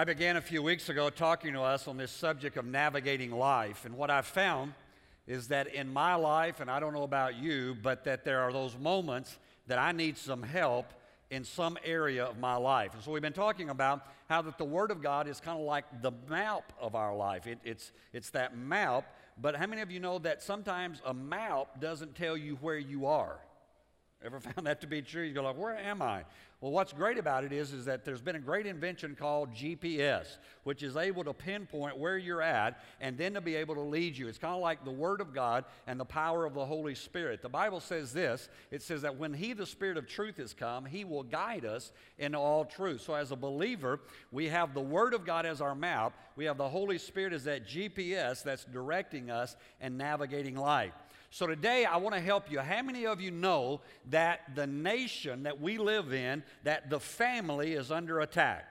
I began a few weeks ago talking to us on this subject of navigating life. And what I've found is that in my life, and I don't know about you, but that there are those moments that I need some help in some area of my life. And so we've been talking about how that the Word of God is kind of like the map of our life. It, it's, it's that map, but how many of you know that sometimes a map doesn't tell you where you are? Ever found that to be true? You go like, where am I? Well, what's great about it is, is that there's been a great invention called GPS, which is able to pinpoint where you're at and then to be able to lead you. It's kind of like the Word of God and the power of the Holy Spirit. The Bible says this it says that when He, the Spirit of truth, has come, He will guide us into all truth. So, as a believer, we have the Word of God as our map, we have the Holy Spirit as that GPS that's directing us and navigating life. So today I want to help you. How many of you know that the nation that we live in, that the family is under attack?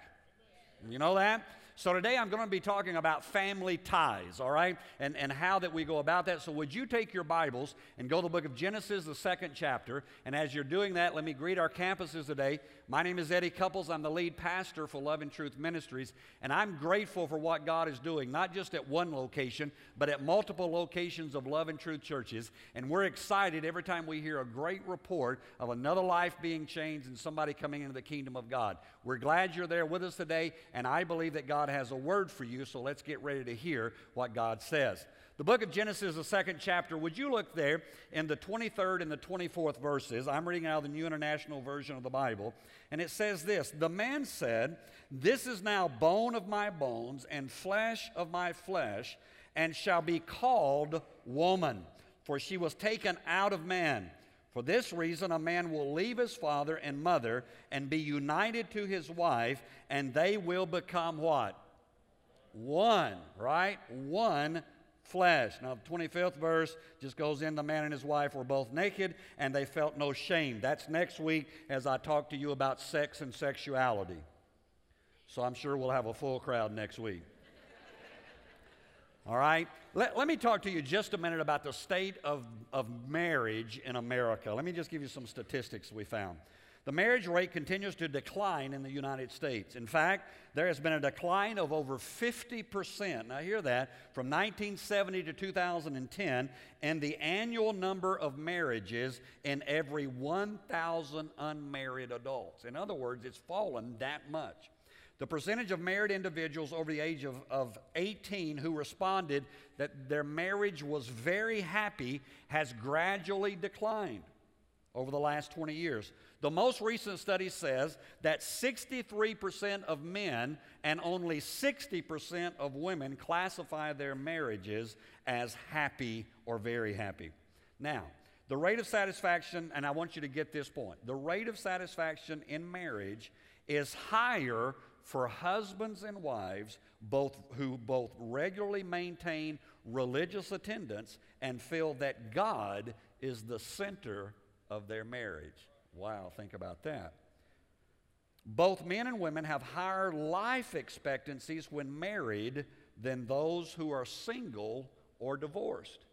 You know that? So today I'm going to be talking about family ties, all right, and, and how that we go about that. So would you take your Bibles and go to the book of Genesis, the second chapter? And as you're doing that, let me greet our campuses today. My name is Eddie Couples. I'm the lead pastor for Love and Truth Ministries, and I'm grateful for what God is doing, not just at one location, but at multiple locations of Love and Truth churches. And we're excited every time we hear a great report of another life being changed and somebody coming into the kingdom of God. We're glad you're there with us today, and I believe that God has a word for you, so let's get ready to hear what God says. The book of Genesis, the second chapter, would you look there in the 23rd and the 24th verses? I'm reading out of the New International Version of the Bible, and it says this The man said, This is now bone of my bones and flesh of my flesh, and shall be called woman, for she was taken out of man. For this reason, a man will leave his father and mother and be united to his wife, and they will become what? One, right? One flesh. Now, the 25th verse just goes in the man and his wife were both naked and they felt no shame. That's next week as I talk to you about sex and sexuality. So I'm sure we'll have a full crowd next week. All right? Let, let me talk to you just a minute about the state of, of marriage in America. Let me just give you some statistics we found. The marriage rate continues to decline in the United States. In fact, there has been a decline of over 50%. Now, hear that from 1970 to 2010, and the annual number of marriages in every 1,000 unmarried adults. In other words, it's fallen that much. The percentage of married individuals over the age of, of 18 who responded that their marriage was very happy has gradually declined over the last 20 years. The most recent study says that 63% of men and only 60% of women classify their marriages as happy or very happy. Now, the rate of satisfaction, and I want you to get this point the rate of satisfaction in marriage is higher for husbands and wives both who both regularly maintain religious attendance and feel that God is the center of their marriage. Wow, think about that. Both men and women have higher life expectancies when married than those who are single or divorced.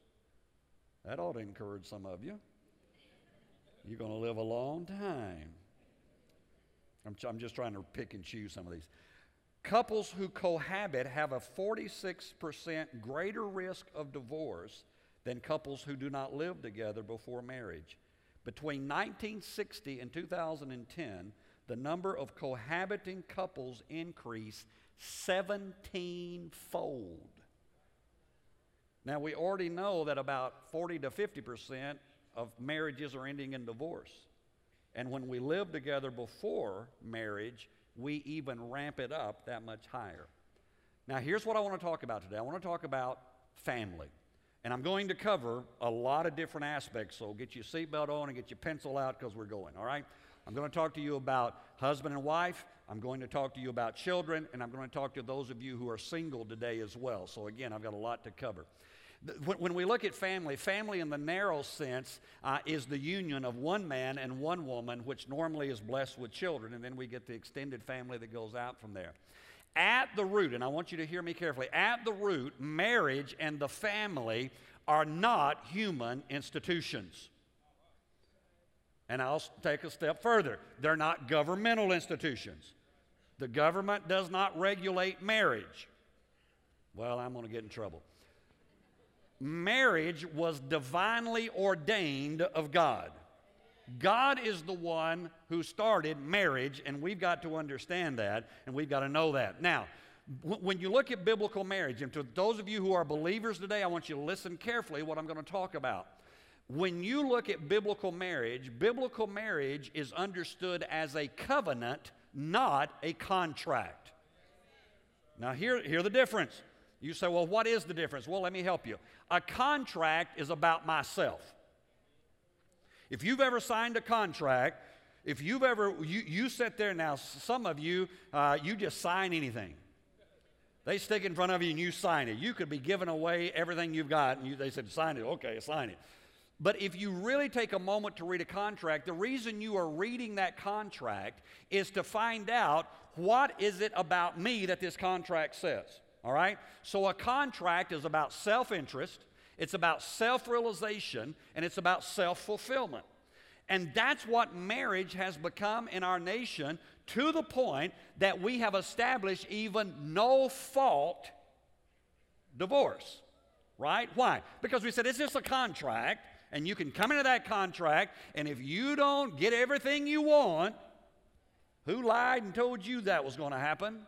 That ought to encourage some of you. You're going to live a long time. I'm, I'm just trying to pick and choose some of these. Couples who cohabit have a 46% greater risk of divorce than couples who do not live together before marriage. Between 1960 and 2010, the number of cohabiting couples increased 17 fold. Now, we already know that about 40 to 50% of marriages are ending in divorce. And when we live together before marriage, we even ramp it up that much higher. Now, here's what I want to talk about today I want to talk about family. And I'm going to cover a lot of different aspects, so get your seatbelt on and get your pencil out because we're going, all right? I'm going to talk to you about husband and wife. I'm going to talk to you about children, and I'm going to talk to those of you who are single today as well. So, again, I've got a lot to cover. When we look at family, family in the narrow sense uh, is the union of one man and one woman, which normally is blessed with children, and then we get the extended family that goes out from there. At the root, and I want you to hear me carefully, at the root, marriage and the family are not human institutions. And I'll take a step further. They're not governmental institutions. The government does not regulate marriage. Well, I'm going to get in trouble. Marriage was divinely ordained of God. God is the one who started marriage, and we've got to understand that, and we've got to know that. Now, when you look at biblical marriage, and to those of you who are believers today, I want you to listen carefully what I'm going to talk about. When you look at biblical marriage, biblical marriage is understood as a covenant, not a contract. Now, here, hear the difference. You say, well, what is the difference? Well, let me help you. A contract is about myself. If you've ever signed a contract, if you've ever, you, you sit there now, some of you, uh, you just sign anything. They stick in front of you and you sign it. You could be giving away everything you've got, and you, they said, sign it. Okay, sign it. But if you really take a moment to read a contract, the reason you are reading that contract is to find out what is it about me that this contract says. All right? So a contract is about self interest, it's about self realization, and it's about self fulfillment. And that's what marriage has become in our nation to the point that we have established even no fault divorce. Right? Why? Because we said it's just a contract, and you can come into that contract, and if you don't get everything you want, who lied and told you that was going to happen?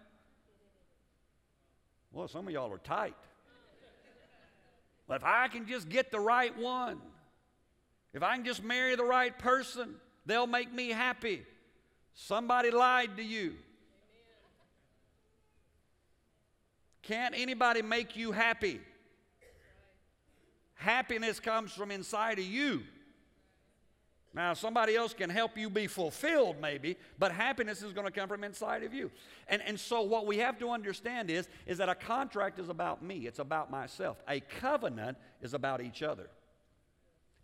Well, some of y'all are tight. But if I can just get the right one, if I can just marry the right person, they'll make me happy. Somebody lied to you. Can't anybody make you happy? Happiness comes from inside of you. Now, somebody else can help you be fulfilled, maybe, but happiness is going to come from inside of you. And, and so, what we have to understand is, is that a contract is about me, it's about myself. A covenant is about each other.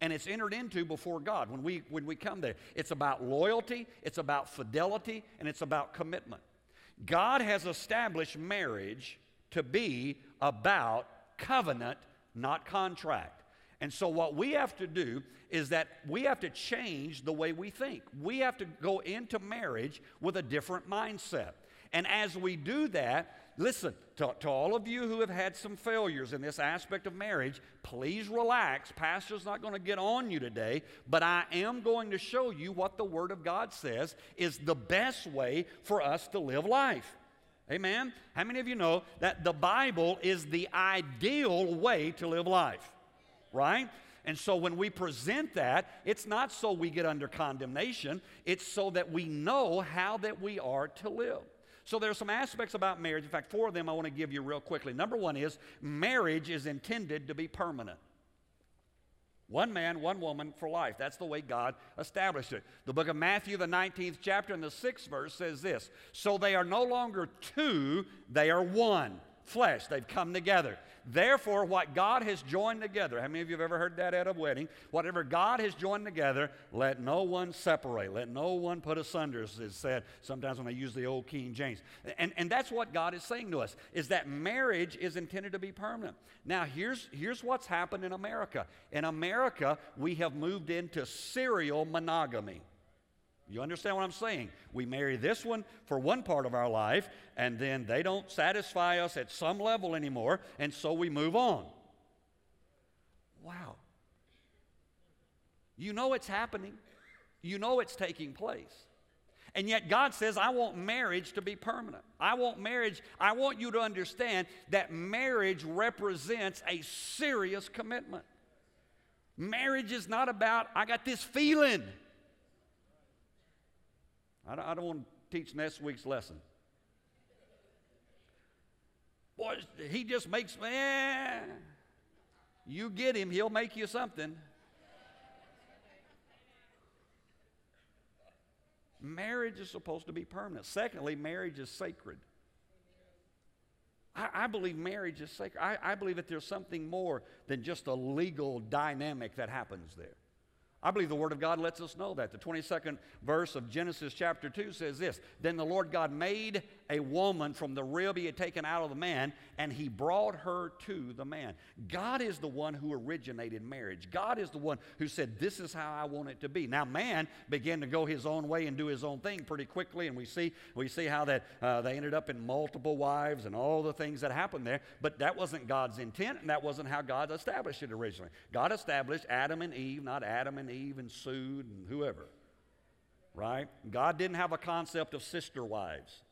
And it's entered into before God when we, when we come there. It's about loyalty, it's about fidelity, and it's about commitment. God has established marriage to be about covenant, not contract. And so, what we have to do is that we have to change the way we think. We have to go into marriage with a different mindset. And as we do that, listen, to, to, all of you who have had some failures in this aspect of marriage, please relax. Pastor's not going to get on you today, but I am going to show you what the Word of God says is the best way for us to live life. Amen? How many of you know that the Bible is the ideal way to live life? Right? And so when we present that, it's not so we get under condemnation, it's so that we know how that we are to live. So there are some aspects about marriage. In fact, four of them I want to give you real quickly. Number one is marriage is intended to be permanent. One man, one woman for life. That's the way God established it. The book of Matthew, the 19th chapter, and the 6th verse says this So they are no longer two, they are one flesh. They've come together. Therefore, what God has joined together, how many of you have ever heard that at a wedding? Whatever God has joined together, let no one separate. Let no one put asunder, as is said sometimes when I use the old King James. And, and that's what God is saying to us, is that marriage is intended to be permanent. Now, here's, here's what's happened in America. In America, we have moved into serial monogamy. You understand what I'm saying? We marry this one for one part of our life, and then they don't satisfy us at some level anymore, and so we move on. Wow. You know it's happening, you know it's taking place. And yet God says, I want marriage to be permanent. I want marriage, I want you to understand that marriage represents a serious commitment. Marriage is not about, I got this feeling. I don't, I don't want to teach next week's lesson. Boy, he just makes me. You get him, he'll make you something. Marriage is supposed to be permanent. Secondly, marriage is sacred. I, I believe marriage is sacred. I, I believe that there's something more than just a legal dynamic that happens there. I believe the Word of God lets us know that. The 22nd verse of Genesis chapter 2 says this Then the Lord God made a woman from the rib he had taken out of the man, and he brought her to the man. God is the one who originated marriage. God is the one who said, This is how I want it to be. Now, man began to go his own way and do his own thing pretty quickly, and we see, we see how that uh, they ended up in multiple wives and all the things that happened there. But that wasn't God's intent, and that wasn't how God established it originally. God established Adam and Eve, not Adam and Eve and Sue and whoever. Right? God didn't have a concept of sister wives.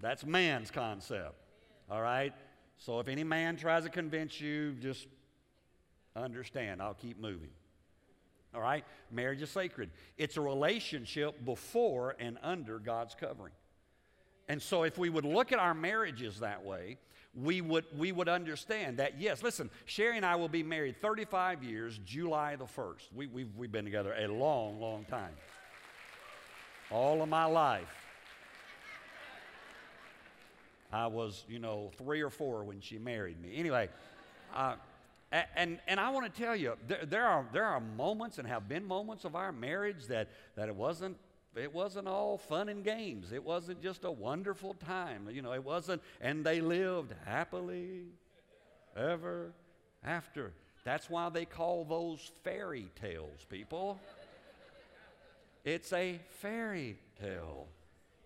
That's man's concept. All right? So if any man tries to convince you, just understand. I'll keep moving. All right? Marriage is sacred. It's a relationship before and under God's covering. And so if we would look at our marriages that way, we would, we would understand that, yes, listen, Sherry and I will be married 35 years, July the 1st. We, we've, we've been together a long, long time. All of my life. I was, you know, three or four when she married me. Anyway, uh, and, and I want to tell you, there, there, are, there are moments and have been moments of our marriage that, that it wasn't it wasn't all fun and games. It wasn't just a wonderful time. You know, it wasn't, and they lived happily ever after. That's why they call those fairy tales, people. It's a fairy tale.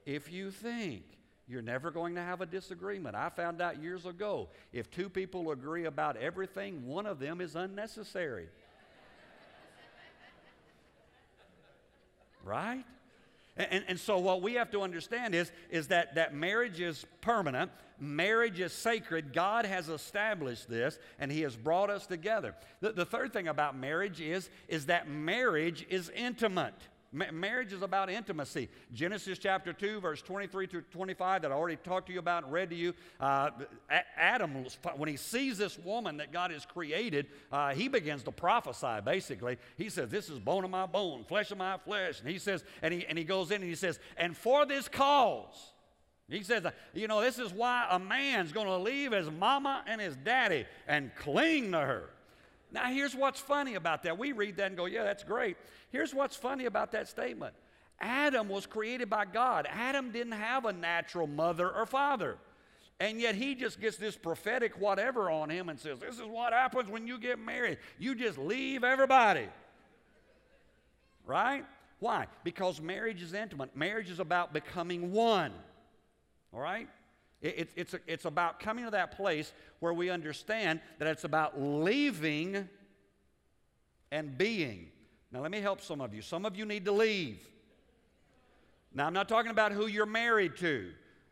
If you think you're never going to have a disagreement, I found out years ago if two people agree about everything, one of them is unnecessary. right? And, and so what we have to understand is, is that, that marriage is permanent, marriage is sacred. God has established this, and He has brought us together. The, the third thing about marriage is, is that marriage is intimate. Ma- marriage is about intimacy. Genesis chapter 2, verse 23 to 25, that I already talked to you about and read to you. Uh, Adam, when he sees this woman that God has created, uh, he begins to prophesy, basically. He says, This is bone of my bone, flesh of my flesh. And he says, and he, and he goes in and he says, And for this cause, he says, You know, this is why a man's going to leave his mama and his daddy and cling to her. Now, here's what's funny about that. We read that and go, Yeah, that's great. Here's what's funny about that statement Adam was created by God. Adam didn't have a natural mother or father. And yet he just gets this prophetic whatever on him and says, This is what happens when you get married. You just leave everybody. Right? Why? Because marriage is intimate. Marriage is about becoming one. All right? It, it's, it's about coming to that place where we understand that it's about leaving and being. Now, let me help some of you. Some of you need to leave. Now, I'm not talking about who you're married to,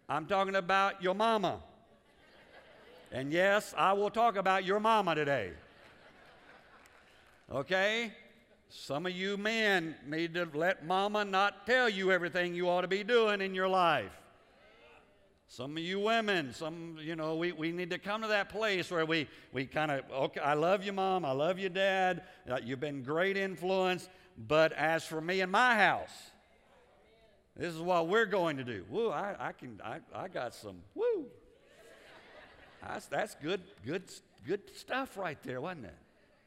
I'm talking about your mama. And yes, I will talk about your mama today. Okay? Some of you men need to let mama not tell you everything you ought to be doing in your life. Some of you women, some, you know, we, we need to come to that place where we, we kind of, okay, I love you, mom. I love you, dad. Uh, you've been great influence. But as for me and my house, this is what we're going to do. Woo, I, I can, I, I got some, woo. That's, that's good, good, good stuff right there, wasn't it?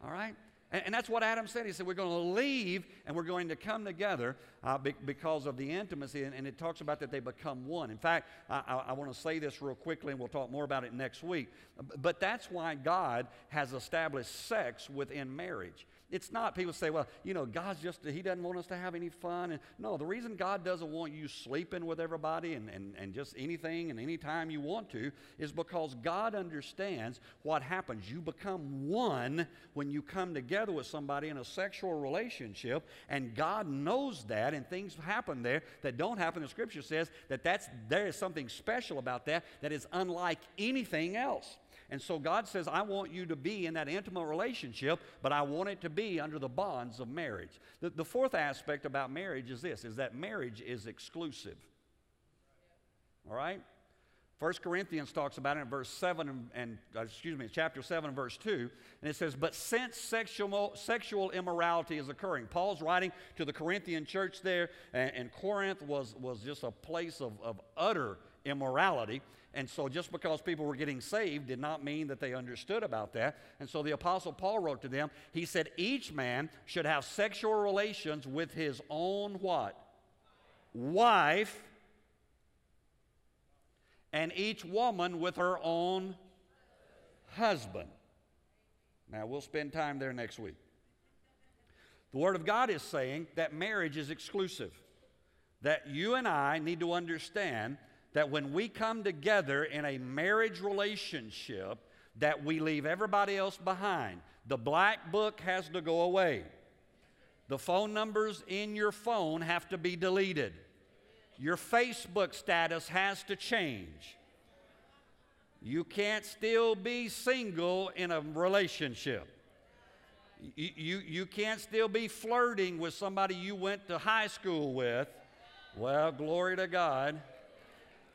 All right? And, and, that's what Adam said. He said, We're going to leave and we're going to come together uh, be, because of the intimacy. And, and, it talks about that they become one. In fact, I, I, I want to say this real quickly and we'll talk more about it next week. But that's why God has established sex within marriage. It's not, people say, well, you know, God's just, He doesn't want us to have any fun. And no, the reason God doesn't want you sleeping with everybody and, and, and just anything and anytime you want to is because God understands what happens. You become one when you come together with somebody in a sexual relationship, and God knows that, and things happen there that don't happen. The Scripture says that that's, there is something special about that that is unlike anything else. And so God says, I want you to be in that intimate relationship, but I want it to be under the bonds of marriage. The, the fourth aspect about marriage is this, is that marriage is exclusive. All right? 1 Corinthians talks about it in verse 7 and, uh, excuse me, chapter 7, verse 2. And it says, But since sexual, sexual immorality is occurring, Paul's writing to the Corinthian church there, and, and Corinth was, was just a place of, of utter immorality. And so, just because people were getting saved did not mean that they understood about that. And so, the Apostle Paul wrote to them, he said, Each man should have sexual relations with his own what? Wife, and each woman with her own husband. Now, we'll spend time there next week. The Word of God is saying that marriage is exclusive, that you and I need to understand that when we come together in a marriage relationship, that we leave everybody else behind. The black book has to go away. The phone numbers in your phone have to be deleted. Your Facebook status has to change. You can't still be single in a relationship. You, you, you can't still be flirting with somebody you went to high school with. Well, glory to God.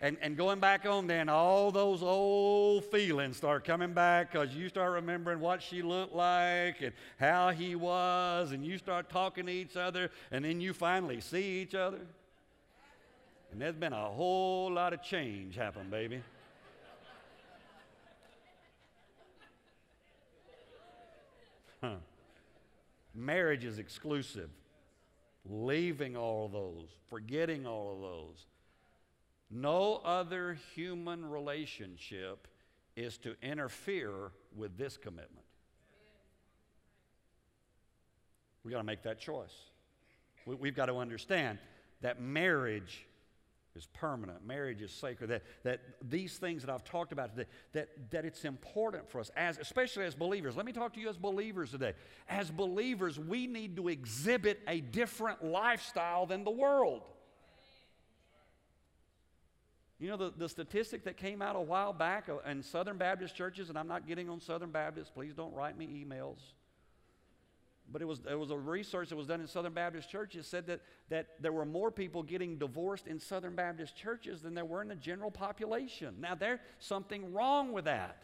And, and going back on then, all those old feelings start coming back because you start remembering what she looked like and how he was, and you start talking to each other, and then you finally see each other. And there's been a whole lot of change happen, baby. Huh. Marriage is exclusive. Leaving all those, forgetting all of those. No other human relationship is to interfere with this commitment. We got to make that choice. We, have got to understand that marriage is permanent. Marriage is sacred. That, that these things that I've talked about today, that, that it's important for us, as, especially as believers. Let me talk to you as believers today. As believers, we need to exhibit a different lifestyle than the world. You know, the, the statistic that came out a while back uh, in Southern Baptist churches, and I'm not getting on Southern Baptists, please don't write me emails but it was, it was a research that was done in Southern Baptist churches said that, that there were more people getting divorced in Southern Baptist churches than there were in the general population. Now, there's something wrong with that.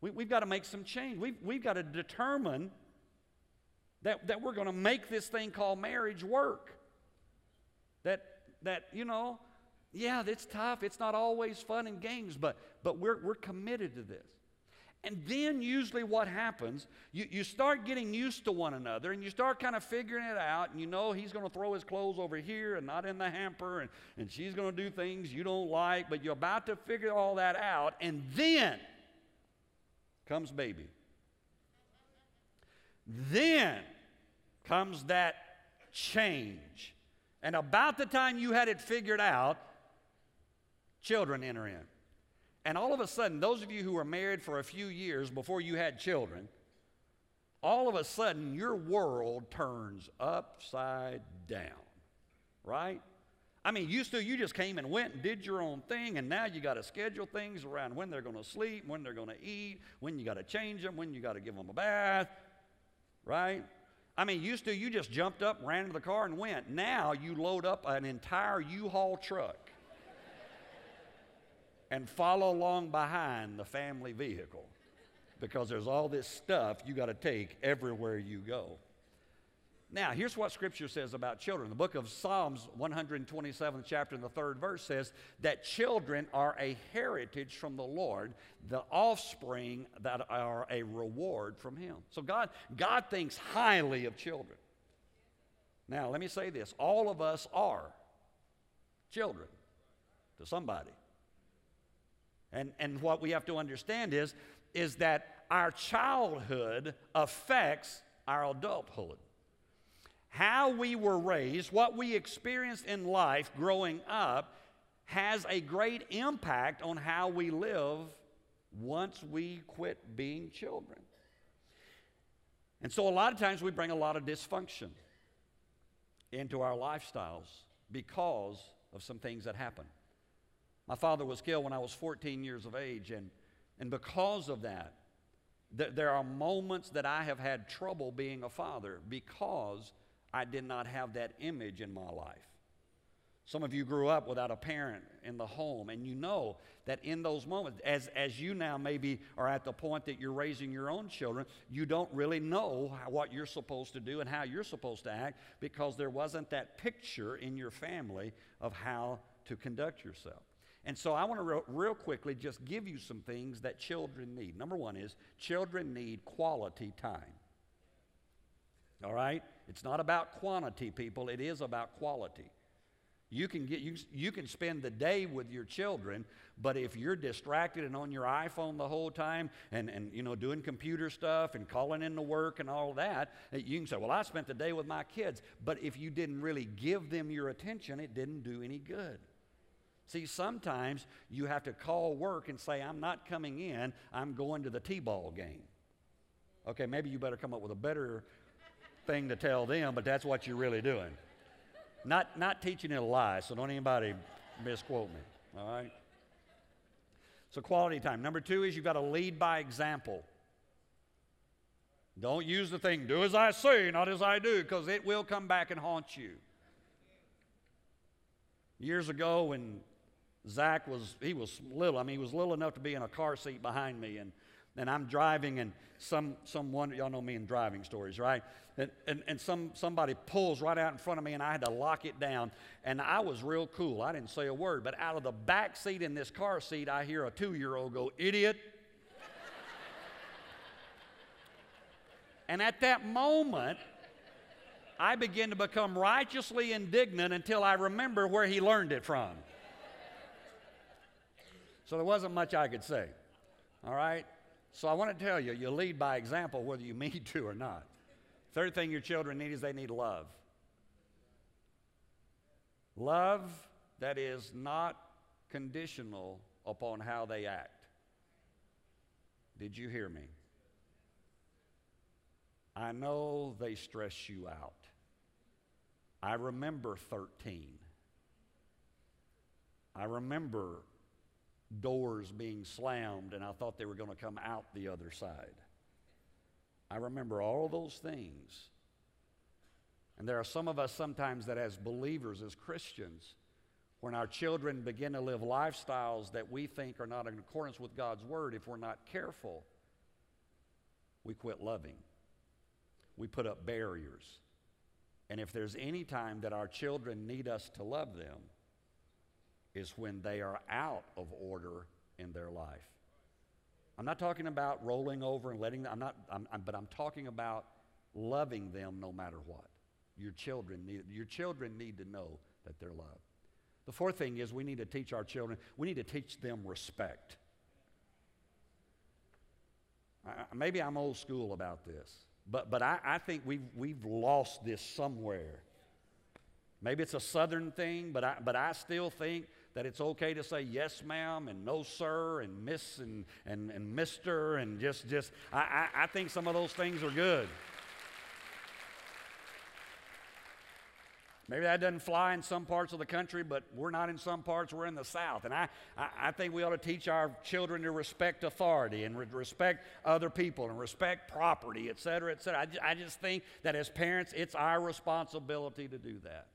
We, we've got to make some change. We've, we've got to determine that, that we're going to make this thing called marriage work. That, that you know, yeah, it's tough. It's not always fun and games, but, but we're, we're committed to this. And then, usually, what happens, you, you start getting used to one another and you start kind of figuring it out. And you know he's going to throw his clothes over here and not in the hamper, and, and she's going to do things you don't like, but you're about to figure all that out. And then comes baby. Then comes that change. And about the time you had it figured out, children enter in. And all of a sudden, those of you who were married for a few years before you had children, all of a sudden your world turns upside down, right? I mean, used to you just came and went and did your own thing, and now you got to schedule things around when they're going to sleep, when they're going to eat, when you got to change them, when you got to give them a bath, right? I mean, used to you just jumped up, ran into the car, and went. Now you load up an entire U-Haul truck and follow along behind the family vehicle because there's all this stuff you got to take everywhere you go. Now, here's what Scripture says about children. The book of Psalms, 127th chapter, and the third verse says that children are a heritage from the Lord, the offspring that are a reward from Him. So God, God thinks highly of children. Now, let me say this all of us are children to somebody. And, and what we have to understand is, is that our childhood affects our adulthood. How we were raised, what we experienced in life growing up, has a great impact on how we live once we quit being children. And so, a lot of times, we bring a lot of dysfunction into our lifestyles because of some things that happen. My father was killed when I was 14 years of age, and, and because of that, th- there are moments that I have had trouble being a father because I did not have that image in my life. Some of you grew up without a parent in the home, and you know that in those moments, as, as you now maybe are at the point that you're raising your own children, you don't really know what you're supposed to do and how you're supposed to act because there wasn't that picture in your family of how to conduct yourself. And so I want to real, real quickly just give you some things that children need. Number one is children need quality time. All right? It's not about quantity, people, it is about quality. You can, get, you, you can spend the day with your children, but if you're distracted and on your iPhone the whole time and, and you know, doing computer stuff and calling into work and all that, eh, you can say, Well, I spent the day with my kids. But if you didn't really give them your attention, it didn't do any good. See, sometimes you have to call work and say, I'm not coming in, I'm going to the T ball game. Okay, maybe you better come up with a better thing to tell them, but that's what you're really doing. Not, not teaching it a lie, so don't anybody misquote me, all right? So, quality time. Number two is you've got to lead by example. Don't use the thing, do as I say, not as I do, because it will come back and haunt you. Years ago, when Zach was, he was little, I mean, he was little enough to be in a car seat behind me, and and I'm driving, and some someone y'all know me in driving stories, right? And, and, and some somebody pulls right out in front of me, and I had to lock it down. And I was real cool. I didn't say a word, but out of the back seat in this car seat, I hear a two-year-old go, "Idiot." and at that moment, I begin to become righteously indignant until I remember where he learned it from. So there wasn't much I could say. All right? So I want to tell you, you lead by example whether you mean to or not. Third thing your children need is they need love. Love that is not conditional upon how they act. Did you hear me? I know they stress you out. I remember 13. I remember doors being slammed and I thought they were going to come out the other side. I remember all those things. And there are some of us sometimes that, as believers, as Christians, when our children begin to live lifestyles that we think are not in accordance with God's Word, if we're not careful, we quit loving. We put up barriers. And if there's any time that our children need us to love them, is when they are out of order in their life. I'm not talking about rolling over and letting them, I'm not, I'm, I'm, but I'm talking about loving them no matter what. Your children need, your children need to know that they're loved. The fourth thing is we need to teach our children, we need to teach them respect. I, maybe I'm old school about this, but, but I, I think we've, we've lost this somewhere. Maybe it's a southern thing, but I, but I still think that it's okay to say yes, ma'am, and no, sir, and miss, and, and, and mister, and just, just I, I, I think some of those things are good. Maybe that doesn't fly in some parts of the country, but we're not in some parts, we're in the South. And I, I, I think we ought to teach our children to respect authority and re- respect other people and respect property, et cetera, et cetera. I, I just think that as parents, it's our responsibility to do that.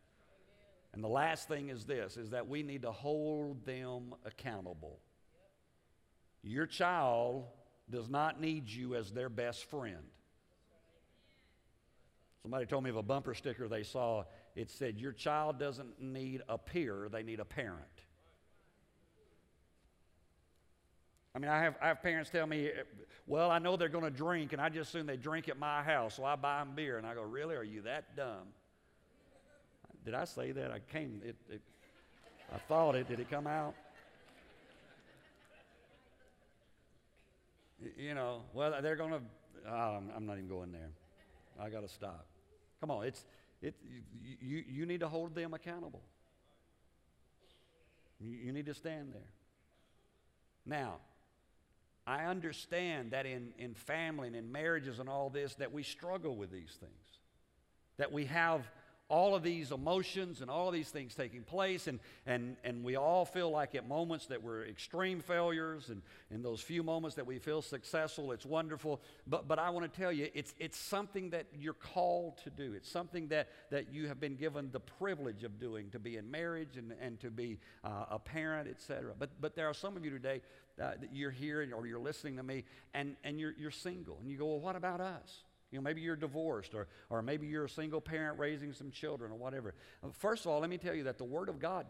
And the last thing is this is that we need to hold them accountable. Your child does not need you as their best friend. Somebody told me of a bumper sticker they saw. It said, Your child doesn't need a peer, they need a parent. I mean, I have, I have parents tell me, Well, I know they're going to drink, and I just assume they drink at my house, so I buy them beer. And I go, Really? Are you that dumb? Did I say that? I came, it, it, I thought it. Did it come out? You know, well, they're going to, um, oh, I'm not even going there. I got to stop. Come on, it's, it, you, you need to hold them accountable. You, you need to stand there. Now, I understand that in, in family and in marriages and all this, that we struggle with these things. That we have all of these emotions and all of these things taking place, and, and, and we all feel like at moments that we're extreme failures, and in those few moments that we feel successful, it's wonderful. But, but I want to tell you, it's, it's something that you're called to do. It's something that, that you have been given the privilege of doing, to be in marriage and, and to be uh, a parent, etc. But, but there are some of you today uh, that you're here or you're listening to me, and, and you're, you're single, and you go, well, what about us? You know, maybe you're divorced, or, or maybe you're a single parent raising some children, or whatever. First of all, let me tell you that the Word of God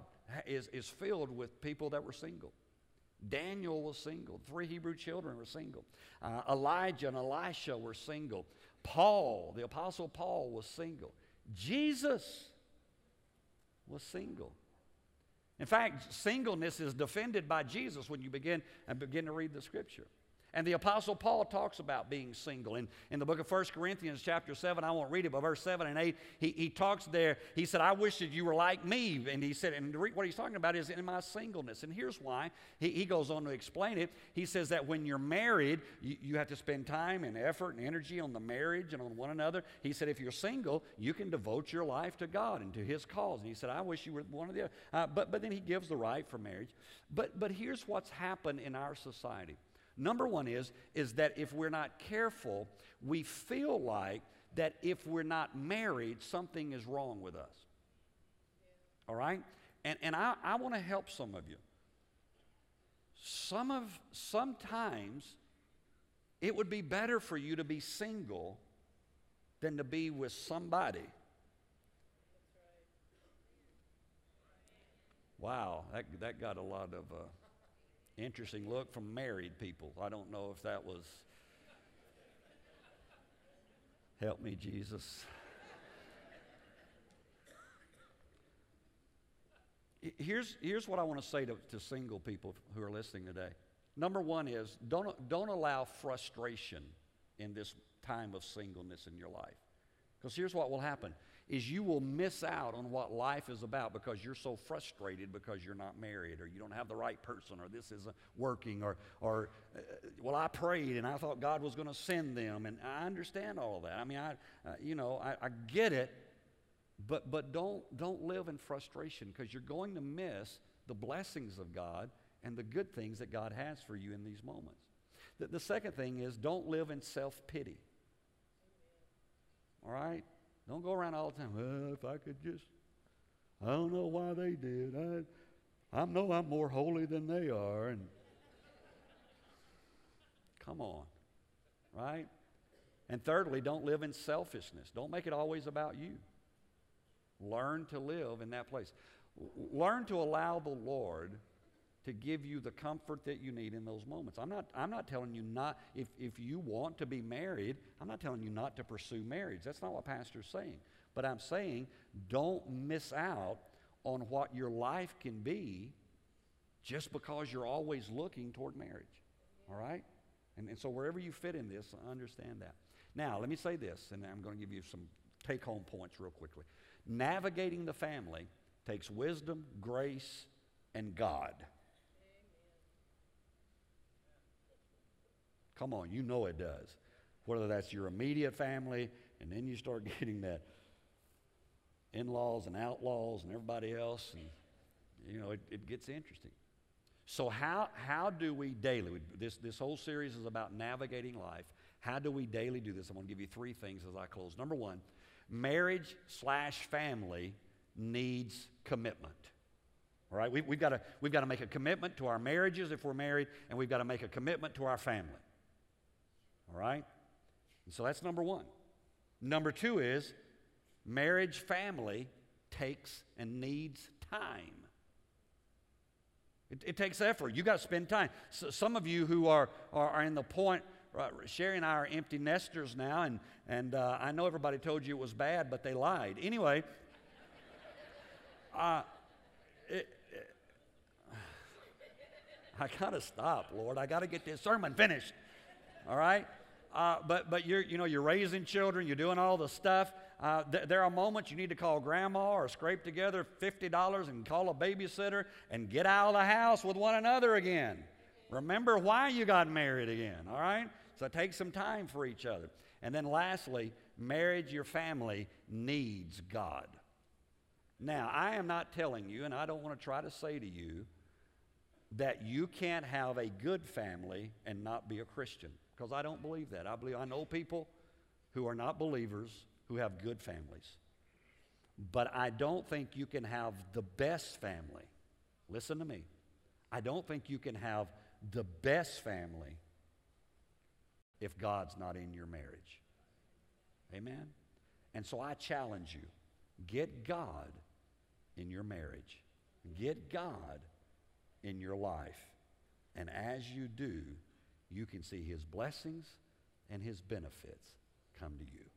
is, is filled with people that were single. Daniel was single. Three Hebrew children were single. Uh, Elijah and Elisha were single. Paul, the Apostle Paul, was single. Jesus was single. In fact, singleness is defended by Jesus when you begin and begin to read the scripture. And the Apostle Paul talks about being single. In, in the book of 1 Corinthians, chapter 7, I won't read it, but verse 7 and 8, he, he talks there. He said, I wish that you were like me. And he said, and what he's talking about is in my singleness. And here's why. He, he goes on to explain it. He says that when you're married, you, you have to spend time and effort and energy on the marriage and on one another. He said, if you're single, you can devote your life to God and to His cause. And he said, I wish you were one of the other. Uh, but, but then he gives the right for marriage. But, but here's what's happened in our society. Number one is, is that if we're not careful, we feel like that if we're not married, something is wrong with us. All right? And, and I, I want to help some of you. Some of, sometimes it would be better for you to be single than to be with somebody. Wow, that, that got a lot of uh, Interesting look from married people. I don't know if that was. Help me, Jesus. here's, here's what I want to say to, to single people who are listening today. Number one is don't, don't allow frustration in this time of singleness in your life. Because here's what will happen is you will miss out on what life is about because you're so frustrated because you're not married or you don't have the right person or this isn't working or, or uh, well, I prayed and I thought God was going to send them. And I understand all of that. I mean, I, uh, you know, I, I get it, but, but don't, don't live in frustration because you're going to miss the blessings of God and the good things that God has for you in these moments. The, the second thing is don't live in self pity. All right? Don't go around all the time, well, if I could just, I don't know why they did. I, I know I'm more holy than they are. And come on, right? And thirdly, don't live in selfishness. Don't make it always about you. Learn to live in that place. Learn to allow the Lord to give you the comfort that you need in those moments. I'm not, I'm not telling you not, if, if you want to be married, I'm not telling you not to pursue marriage. That's not what Pastor's saying. But I'm saying don't miss out on what your life can be just because you're always looking toward marriage. All right? And, and so wherever you fit in this, understand that. Now, let me say this, and I'm going to give you some take home points real quickly. Navigating the family takes wisdom, grace, and God. Come on, you know it does. Whether that's your immediate family, and then you start getting that in laws and outlaws and everybody else, and you know, it, it gets interesting. So, how, how do we daily, this, this whole series is about navigating life. How do we daily do this? I'm going to give you three things as I close. Number one, marriage slash family needs commitment. All right, we, we've, got to, we've got to make a commitment to our marriages if we're married, and we've got to make a commitment to our family. All right? And so that's number one. Number two is marriage family takes and needs time. It, it takes effort. You got to spend time. So some of you who are, are, are in the point, right, Sherry and I are empty nesters now, and, and uh, I know everybody told you it was bad, but they lied. Anyway, uh, it, it, I got to stop, Lord. I got to get this sermon finished. All right? Uh, but, but you're, you know, you're raising children, you're doing all the stuff. Uh, th- there are moments you need to call grandma or scrape together $50 and call a babysitter and get out of the house with one another again. Remember why you got married again, all right? So take some time for each other. And then lastly, marriage, your family needs God. Now, I am not telling you, and I don't want to try to say to you, that you can't have a good family and not be a Christian because I don't believe that. I believe I know people who are not believers who have good families. But I don't think you can have the best family. Listen to me. I don't think you can have the best family if God's not in your marriage. Amen? And so I challenge you get God in your marriage, get God in your life. And as you do, you can see His blessings and His benefits come to you.